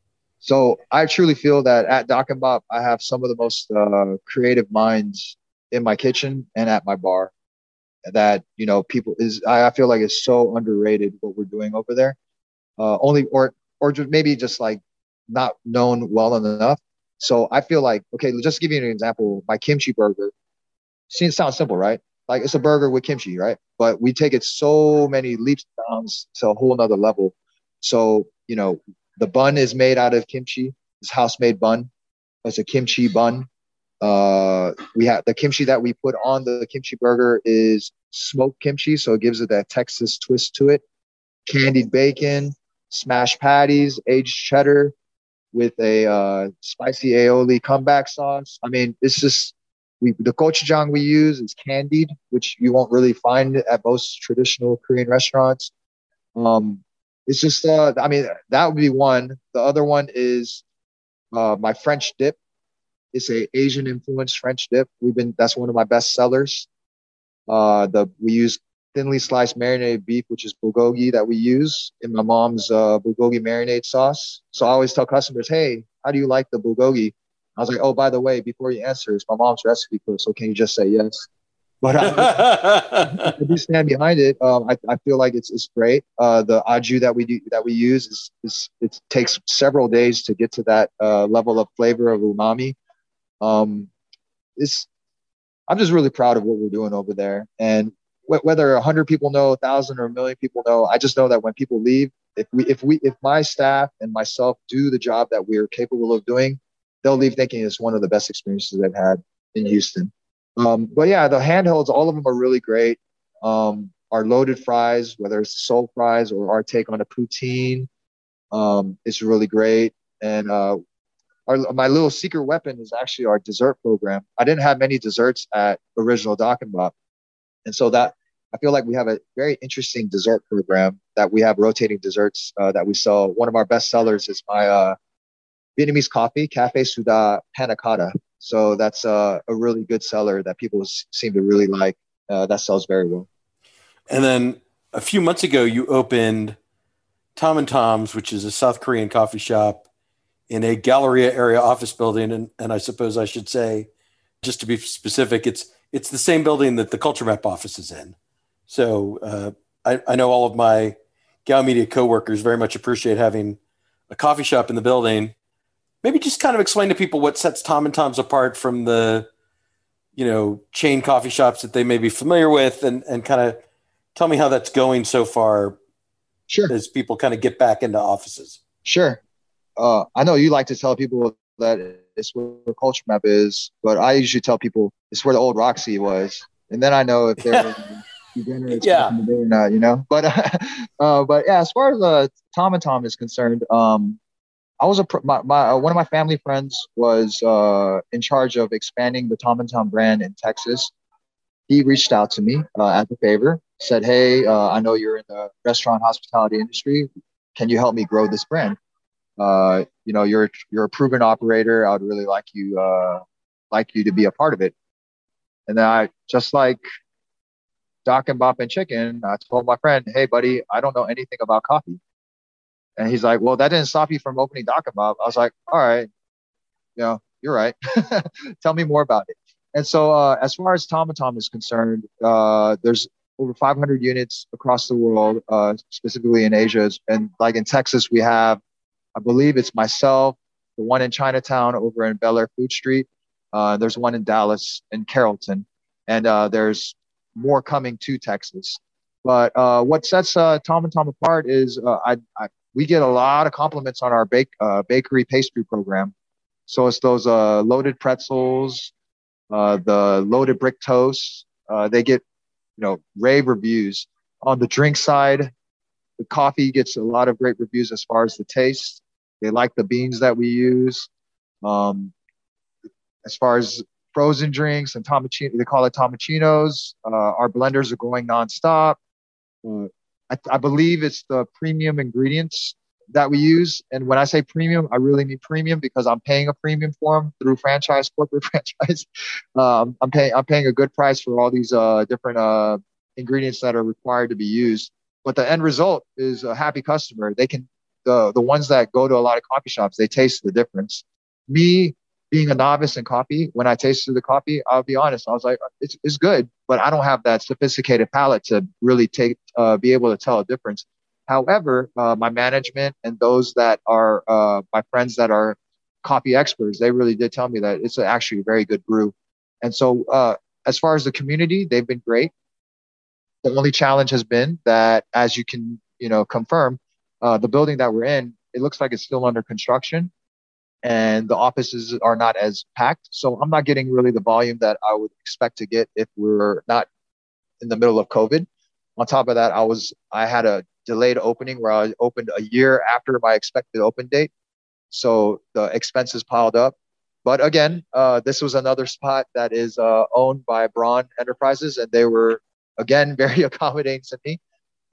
So I truly feel that at Dak and Bop, I have some of the most uh, creative minds in my kitchen and at my bar. That you know, people is I, feel like it's so underrated what we're doing over there. Uh, only or or just maybe just like not known well enough. So I feel like, okay, just give you an example. My kimchi burger, see, it sounds simple, right? Like it's a burger with kimchi, right? But we take it so many leaps and bounds to a whole nother level. So, you know, the bun is made out of kimchi. It's house made bun. It's a kimchi bun. Uh, we have the kimchi that we put on the kimchi burger is smoked kimchi, so it gives it that Texas twist to it. candied bacon, smashed patties, aged cheddar with a uh, spicy aioli comeback sauce. I mean, it's just we the gochujang we use is candied, which you won't really find at most traditional Korean restaurants. Um, it's just, uh, I mean, that would be one. The other one is uh, my French dip. It's a Asian influenced French dip. We've been that's one of my best sellers. Uh, the we use thinly sliced marinated beef, which is bulgogi that we use in my mom's uh, bulgogi marinade sauce. So I always tell customers, hey, how do you like the bulgogi? I was like, oh, by the way, before you answer, it's my mom's recipe so can you just say yes? But I, I do stand behind it. Um, I, I feel like it's it's great. Uh, the au jus that we do that we use is, is it takes several days to get to that uh, level of flavor of umami. Um, it's I'm just really proud of what we're doing over there, and wh- whether a hundred people know, a thousand or a million people know, I just know that when people leave, if we if we if my staff and myself do the job that we're capable of doing, they'll leave thinking it's one of the best experiences they've had in Houston. Um, but yeah, the handhelds, all of them are really great. Um, our loaded fries, whether it's soul fries or our take on a poutine, um, is really great. And uh, our, my little secret weapon is actually our dessert program. I didn't have many desserts at Original Dak and. And so that I feel like we have a very interesting dessert program that we have rotating desserts uh, that we sell. One of our best sellers is my uh, Vietnamese coffee, Cafe Sua Da Panna Cotta. So that's uh, a really good seller that people seem to really like. Uh, that sells very well. And then a few months ago, you opened Tom and Tom's, which is a South Korean coffee shop in a Galleria area office building. And, and I suppose I should say, just to be specific, it's it's the same building that the Culture Map office is in. So uh, I, I know all of my GOW Media coworkers very much appreciate having a coffee shop in the building maybe just kind of explain to people what sets Tom and Tom's apart from the, you know, chain coffee shops that they may be familiar with, and and kind of tell me how that's going so far. Sure. As people kind of get back into offices. Sure. Uh, I know you like to tell people that it's where Culture Map is, but I usually tell people it's where the old Roxy was, and then I know if they're yeah. or not, you know. But uh, but yeah, as far as uh, Tom and Tom is concerned, um, I was a my, my uh, one of my family friends was uh, in charge of expanding the Tom and Tom brand in Texas. He reached out to me uh, as a favor, said, "Hey, uh, I know you're in the restaurant hospitality industry. Can you help me grow this brand? Uh, you know, you're you're a proven operator. I would really like you uh, like you to be a part of it." And then I just like Dak and Bop and Chicken, I told my friend, "Hey, buddy, I don't know anything about coffee." And he's like, well, that didn't stop you from opening Dak and Bop. I was like, all right, you know, you're right. Tell me more about it. And so, uh, as far as Tom and Tom is concerned, uh, there's over 500 units across the world, uh, specifically in Asia. And like in Texas, we have, I believe it's myself, the one in Chinatown over in Bellaire Food Street. Uh, there's one in Dallas and Carrollton. And uh, there's more coming to Texas. But uh, what sets uh, Tom and Tom apart is I, I, we get a lot of compliments on our bake, uh, bakery pastry program. So it's those uh, loaded pretzels, uh, the loaded brick toast. Uh, they get, you know, rave reviews. On the drink side, the coffee gets a lot of great reviews as far as the taste. They like the beans that we use. Um, as far as frozen drinks and tomachino, they call it tomachinos. Uh, our blenders are going nonstop. Uh, I, I believe it's the premium ingredients that we use. And when I say premium, I really mean premium because I'm paying a premium for them through franchise, corporate franchise. Um, I'm paying I'm paying a good price for all these uh, different uh, ingredients that are required to be used. But the end result is a happy customer. They can the the ones that go to a lot of coffee shops, they taste the difference. Me being a novice in coffee, when I tasted the coffee, I'll be honest, I was like, it's, it's good, but I don't have that sophisticated palate to really take, uh, be able to tell a difference. However, uh, my management and those that are uh, my friends that are coffee experts, they really did tell me that it's actually a very good brew. And so, uh, as far as the community, they've been great. The only challenge has been that, as you can, you know, confirm, uh, the building that we're in, it looks like it's still under construction and the offices are not as packed. So I'm not getting really the volume that I would expect to get if we're not in the middle of COVID. On top of that, I was I had a delayed opening where I opened a year after my expected open date. So the expenses piled up. But again, uh, this was another spot that is uh, owned by Braun Enterprises, and they were again very accommodating to me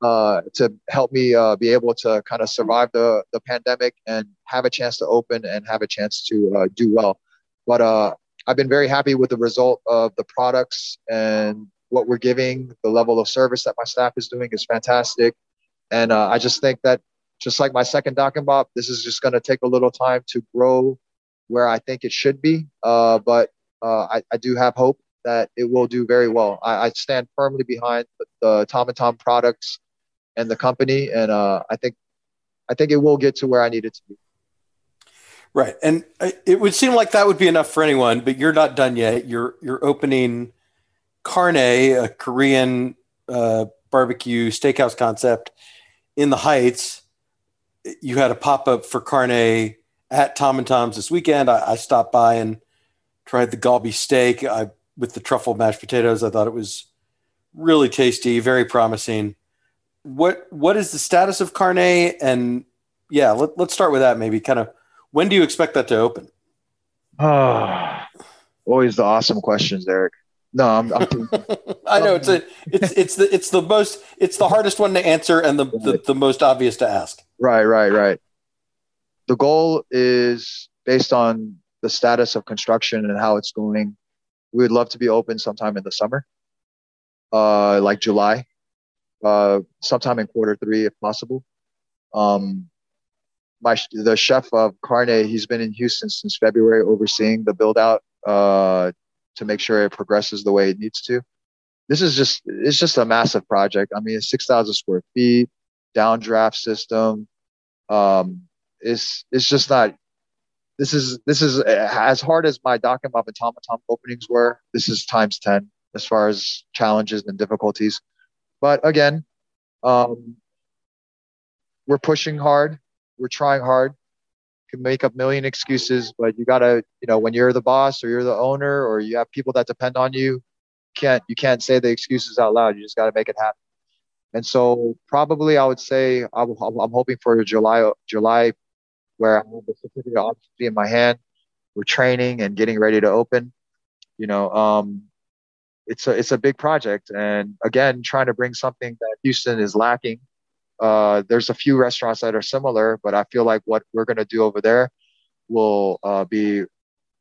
uh, to help me uh, be able to kind of survive the the pandemic and have a chance to open and have a chance to uh, do well. But uh, I've been very happy with the result of the products and what we're giving. The level of service that my staff is doing is fantastic, and I just think that just like my second Dak and Bop, this is just going to take a little time to grow where I think it should be. Uh, but uh, I, I, do have hope that it will do very well. I, I stand firmly behind the, the, Tom and Tom products and the company, and uh, I think I think it will get to where I need it to be. Right, and it would seem like that would be enough for anyone, but you're not done yet. You're you're opening Carne, a Korean uh, barbecue steakhouse concept in the Heights. You had a pop up for Carne at Tom and Tom's this weekend. I, I stopped by and tried the Galbi steak I, with the truffle mashed potatoes. I thought it was really tasty, very promising. What what is the status of Carne? And yeah, let, let's start with that. Maybe kind of when do you expect that to open? Oh, always the awesome questions, Eric. No, I'm. I'm I know it's a it's it's the it's the most it's the hardest one to answer and the, the, the most obvious to ask. Right, right, right the goal is based on the status of construction and how it's going. We would love to be open sometime in the summer, uh, like July, uh, sometime in quarter three if possible. Um, my the chef of Carne, he's been in Houston since February, overseeing the build out uh, to make sure it progresses the way it needs to. This is just it's just a massive project. I mean, it's six thousand square feet, downdraft system. Um, it's it's just not. This is this is as hard as my Dak and Bop and Tom and Tom openings were. This is times ten as far as challenges and difficulties. But again, um, we're pushing hard. We're trying hard. You can make up million excuses, but you gotta, you know, when you're the boss or you're the owner or you have people that depend on you, can't you can't say the excuses out loud. You just got to make it happen. And so probably I would say I'm, I'm hoping for July July where I have the certificate occupancy in my hand. We're training and getting ready to open. You know, um, it's a it's a big project, and again, trying to bring something that Houston is lacking. Uh, there's a few restaurants that are similar, but I feel like what we're going to do over there will uh, be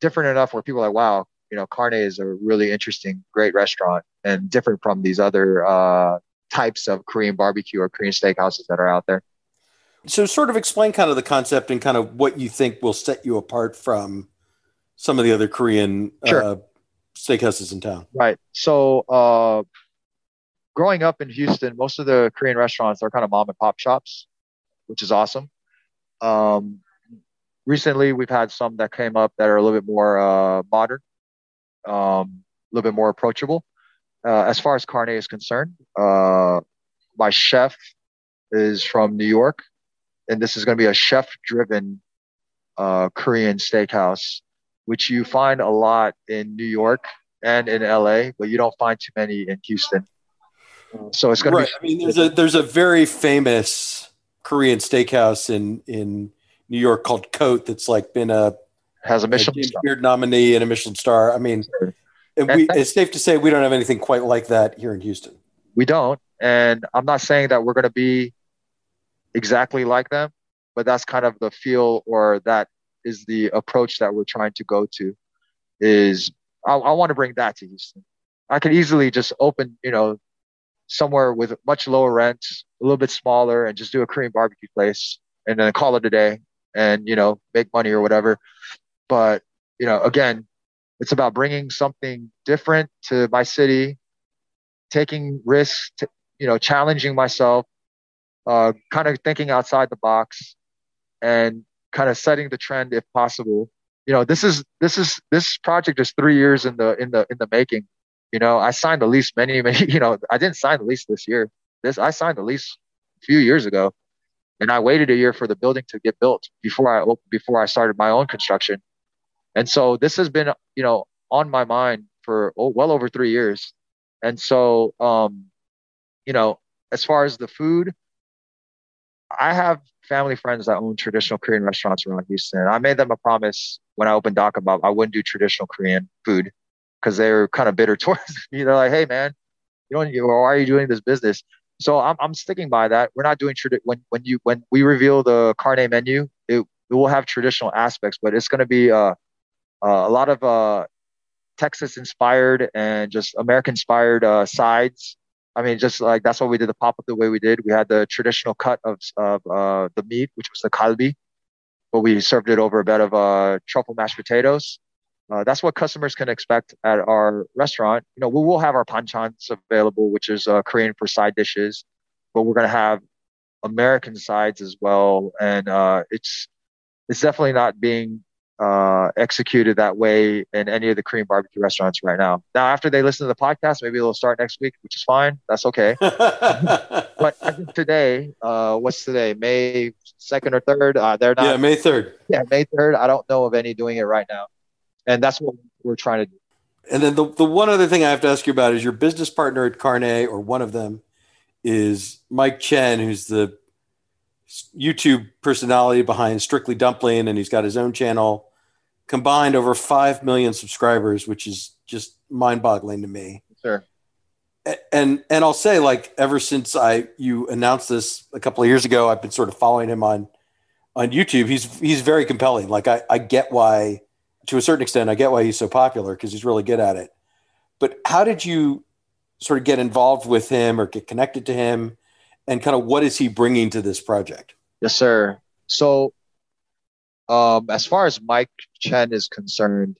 different enough where people are like, wow, you know, Carne is a really interesting, great restaurant and different from these other uh, types of Korean barbecue or Korean steakhouses that are out there. So, sort of explain kind of the concept and kind of what you think will set you apart from some of the other Korean sure. uh, steakhouses in town. Right. So, uh, growing up in Houston, most of the Korean restaurants are kind of mom and pop shops, which is awesome. Um, recently, we've had some that came up that are a little bit more uh, modern, um, a little bit more approachable. Uh, as far as Carne is concerned, uh, my chef is from New York and this is going to be a chef driven uh, Korean steakhouse, which you find a lot in New York and in LA, but you don't find too many in Houston. So it's going right. to be. I mean, there's a there's a very famous Korean steakhouse in in New York called Cote that's like been a has a Michelin a Beard nominee and a Michelin star. I mean, we, it's safe to say we don't have anything quite like that here in Houston. We don't, and I'm not saying that we're going to be exactly like them, but that's kind of the feel or that is the approach that we're trying to go to. Is I, I want to bring that to Houston. I could easily just open, you know, somewhere with much lower rent, a little bit smaller, and just do a Korean barbecue place and then call it a day and you know make money or whatever. But you know, again, it's about bringing something different to my city, taking risks, to, you know, challenging myself, uh, kind of thinking outside the box and kind of setting the trend if possible. You know, this is this is this project is three years in the in the in the making. You know, I signed the lease many many. You know, I didn't sign the lease this year. This I signed the lease a few years ago, and I waited a year for the building to get built before I before I started my own construction. And so this has been you know on my mind for oh, well over three years. And so um, you know, as far as the food, I have family friends that own traditional Korean restaurants around Houston. I made them a promise when I opened Dak and Bop, I wouldn't do traditional Korean food because they were kind of bitter towards me. They're like, hey, man, you don't, why are you doing this business? So I'm, I'm sticking by that. We're not doing tradi- when when you when we reveal the carne menu, it, it will have traditional aspects, but it's going to be uh, uh, a lot of uh, Texas inspired and just American inspired uh, sides I mean, just like that's why we did the pop up the way we did. We had the traditional cut of, of uh, the meat, which was the kalbi, but we served it over a bed of uh, truffle mashed potatoes. Uh, that's what customers can expect at our restaurant. You know, we will have our panchans available, which is uh, Korean for side dishes, but we're going to have American sides as well. And uh, it's it's definitely not being uh, executed that way in any of the Korean barbecue restaurants right now. Now, after they listen to the podcast, maybe they'll start next week, which is fine. That's okay. but today, uh, what's today? May second or third? Uh, they're not. Yeah, May third. Yeah, May third. I don't know of any doing it right now, and that's what we're trying to do. And then the the one other thing I have to ask you about is your business partner at Carne, or one of them, is Mike Chen, who's the YouTube personality behind Strictly Dumpling, and he's got his own channel. Combined over five million subscribers, which is just mind-boggling to me. Sure. And and I'll say, like, ever since I you announced this a couple of years ago, I've been sort of following him on on YouTube. He's he's very compelling. Like, I I get why, to a certain extent, I get why he's so popular because he's really good at it. But how did you sort of get involved with him or get connected to him? And kind of what is he bringing to this project? Yes, sir. So, um, as far as Mike Chen is concerned,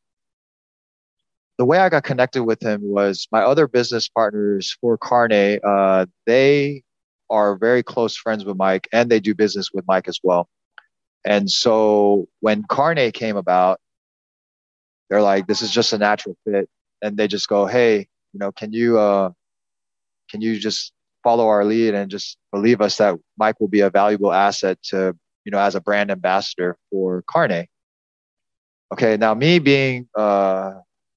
the way I got connected with him was my other business partners for Carne. Uh, they are very close friends with Mike, and they do business with Mike as well. And so when Carne came about, they're like, "This is just a natural fit," and they just go, "Hey, you know, can you uh, can you just follow our lead and just believe us that Mike will be a valuable asset to, you know, as a brand ambassador for Carne. Okay, now me being, uh,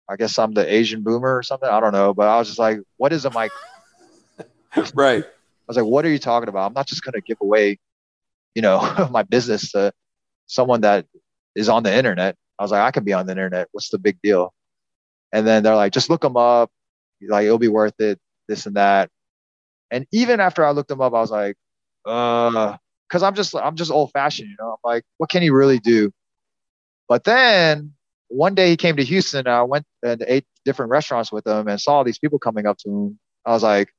I guess I'm the Asian boomer or something. I don't know, but I was just like, what is a Mike? right. I was like, what are you talking about? I'm not just going to give away, you know, my business to someone that is on the internet. I was like, I can be on the internet. What's the big deal? And then they're like, just look them up. Like, it'll be worth it. This and that. And even after I looked him up, I was like, uh, because I'm just I'm just old fashioned, you know. I'm like, what can he really do? But then one day he came to Houston. And I went and ate different restaurants with him and saw these people coming up to him. I was like,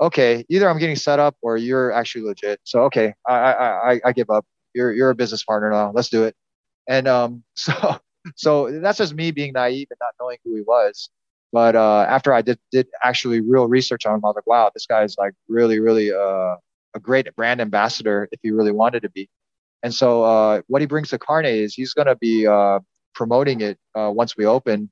okay, either I'm getting set up or you're actually legit. So okay, I I I, I give up. You're you're a business partner now. Let's do it. And um, so so that's just me being naive and not knowing who he was. But uh, after I did did actually real research on him, I was like, wow, this guy is like really, really uh, a great brand ambassador if he really wanted to be. And so uh, what he brings to Carne is he's going to be uh, promoting it uh, once we open,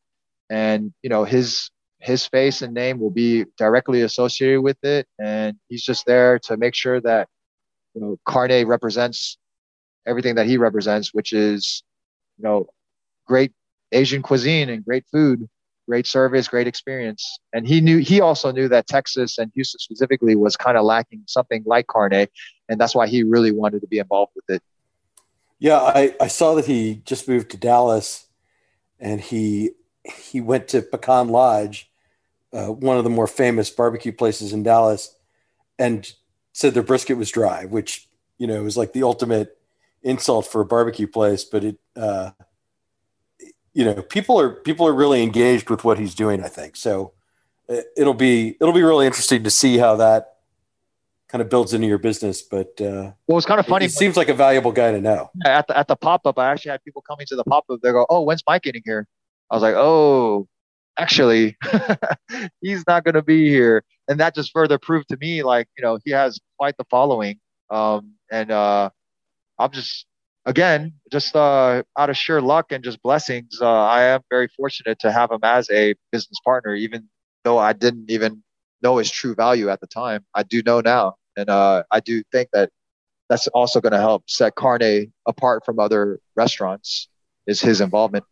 and you know his his face and name will be directly associated with it, and he's just there to make sure that you know Carne represents everything that he represents, which is you know great Asian cuisine and great food great service, great experience. And he knew he also knew that Texas and Houston specifically was kind of lacking something like Carne, and that's why he really wanted to be involved with it. Yeah, I, I saw that he just moved to Dallas, and he he went to Pecan Lodge, uh, one of the more famous barbecue places in Dallas, and said their brisket was dry, which you know was like the ultimate insult for a barbecue place. But it uh, you know people are people are really engaged with what he's doing i think. So uh, it'll be it'll be really interesting to see how that kind of builds into your business but uh well it's kind of funny it, seems like a valuable guy to know. At the, at the pop-up i actually had people coming to the pop-up. They go oh when's mike getting here? I was like oh actually he's not going to be here. And that just further proved to me like you know he has quite the following. Um and uh i'm just again, just uh, out of sheer luck and just blessings, uh, I am very fortunate to have him as a business partner, even though I didn't even know his true value at the time. I do know now. And uh, I do think that that's also going to help set Carne apart from other restaurants is his involvement.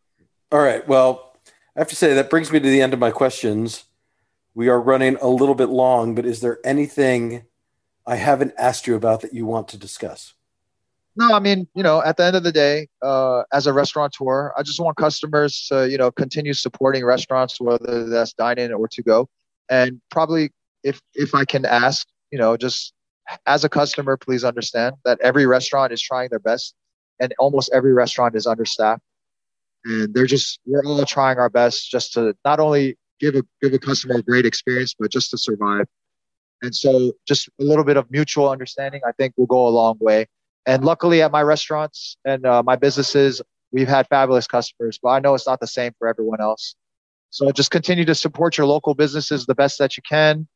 All right. Well, I have to say that brings me to the end of my questions. We are running a little bit long, but is there anything I haven't asked you about that you want to discuss? No, I mean, you know, at the end of the day, uh, as a restaurateur, I just want customers to, you know, continue supporting restaurants, whether that's dine in or to go. And probably if if I can ask, you know, just as a customer, please understand that every restaurant is trying their best and almost every restaurant is understaffed. And they're just we're all trying our best just to not only give a give a customer a great experience, but just to survive. And so just a little bit of mutual understanding, I think will go a long way. And luckily at my restaurants and uh, my businesses, we've had fabulous customers, but I know it's not the same for everyone else. So just continue to support your local businesses the best that you can.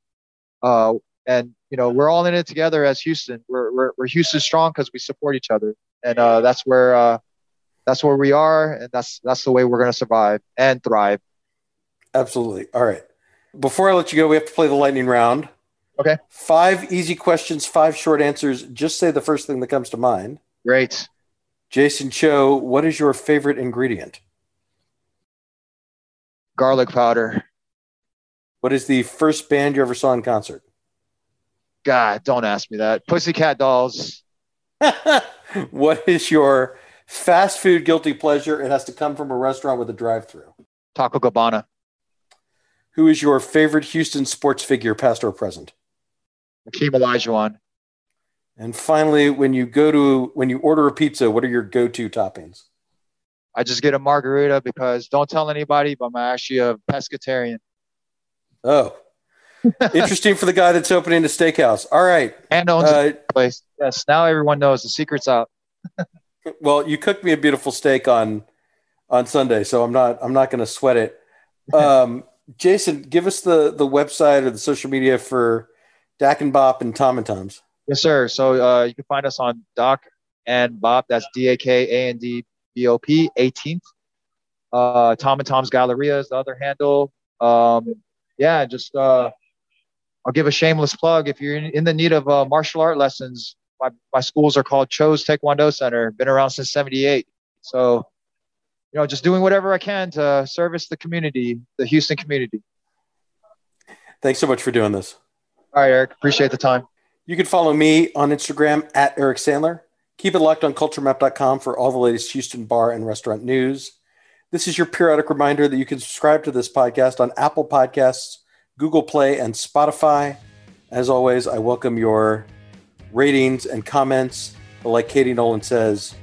Uh, and you know we're all in it together as Houston. We're we're, we're Houston strong because we support each other, and uh, that's where uh, that's where we are, and that's that's the way we're going to survive and thrive. Absolutely. All right. Before I let you go, we have to play the lightning round. Okay. Five easy questions, five short answers. Just say the first thing that comes to mind. Great. Jason Cho, what is your favorite ingredient? Garlic powder. What is the first band you ever saw in concert? God, don't ask me that. Pussycat Dolls. what is your fast food guilty pleasure? It has to come from a restaurant with a drive-through. Taco Cabana. Who is your favorite Houston sports figure, past or present? Hakeem Olajuwon. And finally, when you go to when you order a pizza, what are your go-to toppings? I just get a margarita because don't tell anybody, but I'm actually a pescatarian. Oh, interesting for the guy that's opening the steakhouse. All right, and owns uh, a place. Yes, now everyone knows the secret's out. well, you cooked me a beautiful steak on on Sunday, so I'm not I'm not going to sweat it. Um, Jason, give us the the website or the social media for Dak and Bop and Tom and Tom's. Yes, sir. So uh, you can find us on Dak and Bop. That's D A K A N D B O P. 18th. Uh, Tom and Tom's Galleria is the other handle. Um, yeah, just uh, I'll give a shameless plug. If you're in, in the need of uh, martial art lessons, my, my schools are called Cho's Taekwondo Center. Been around since '78. So, you know, just doing whatever I can to service the community, the Houston community. Thanks so much for doing this. All right, Eric. Appreciate the time. You can follow me on Instagram at Eric Sandler. Keep it locked on culturemap.com for all the latest Houston bar and restaurant news. This is your periodic reminder that you can subscribe to this podcast on Apple Podcasts, Google Play, and Spotify. As always, I welcome your ratings and comments. But like Katie Nolan says,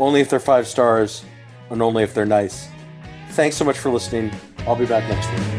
only if they're five stars and only if they're nice. Thanks so much for listening. I'll be back next week.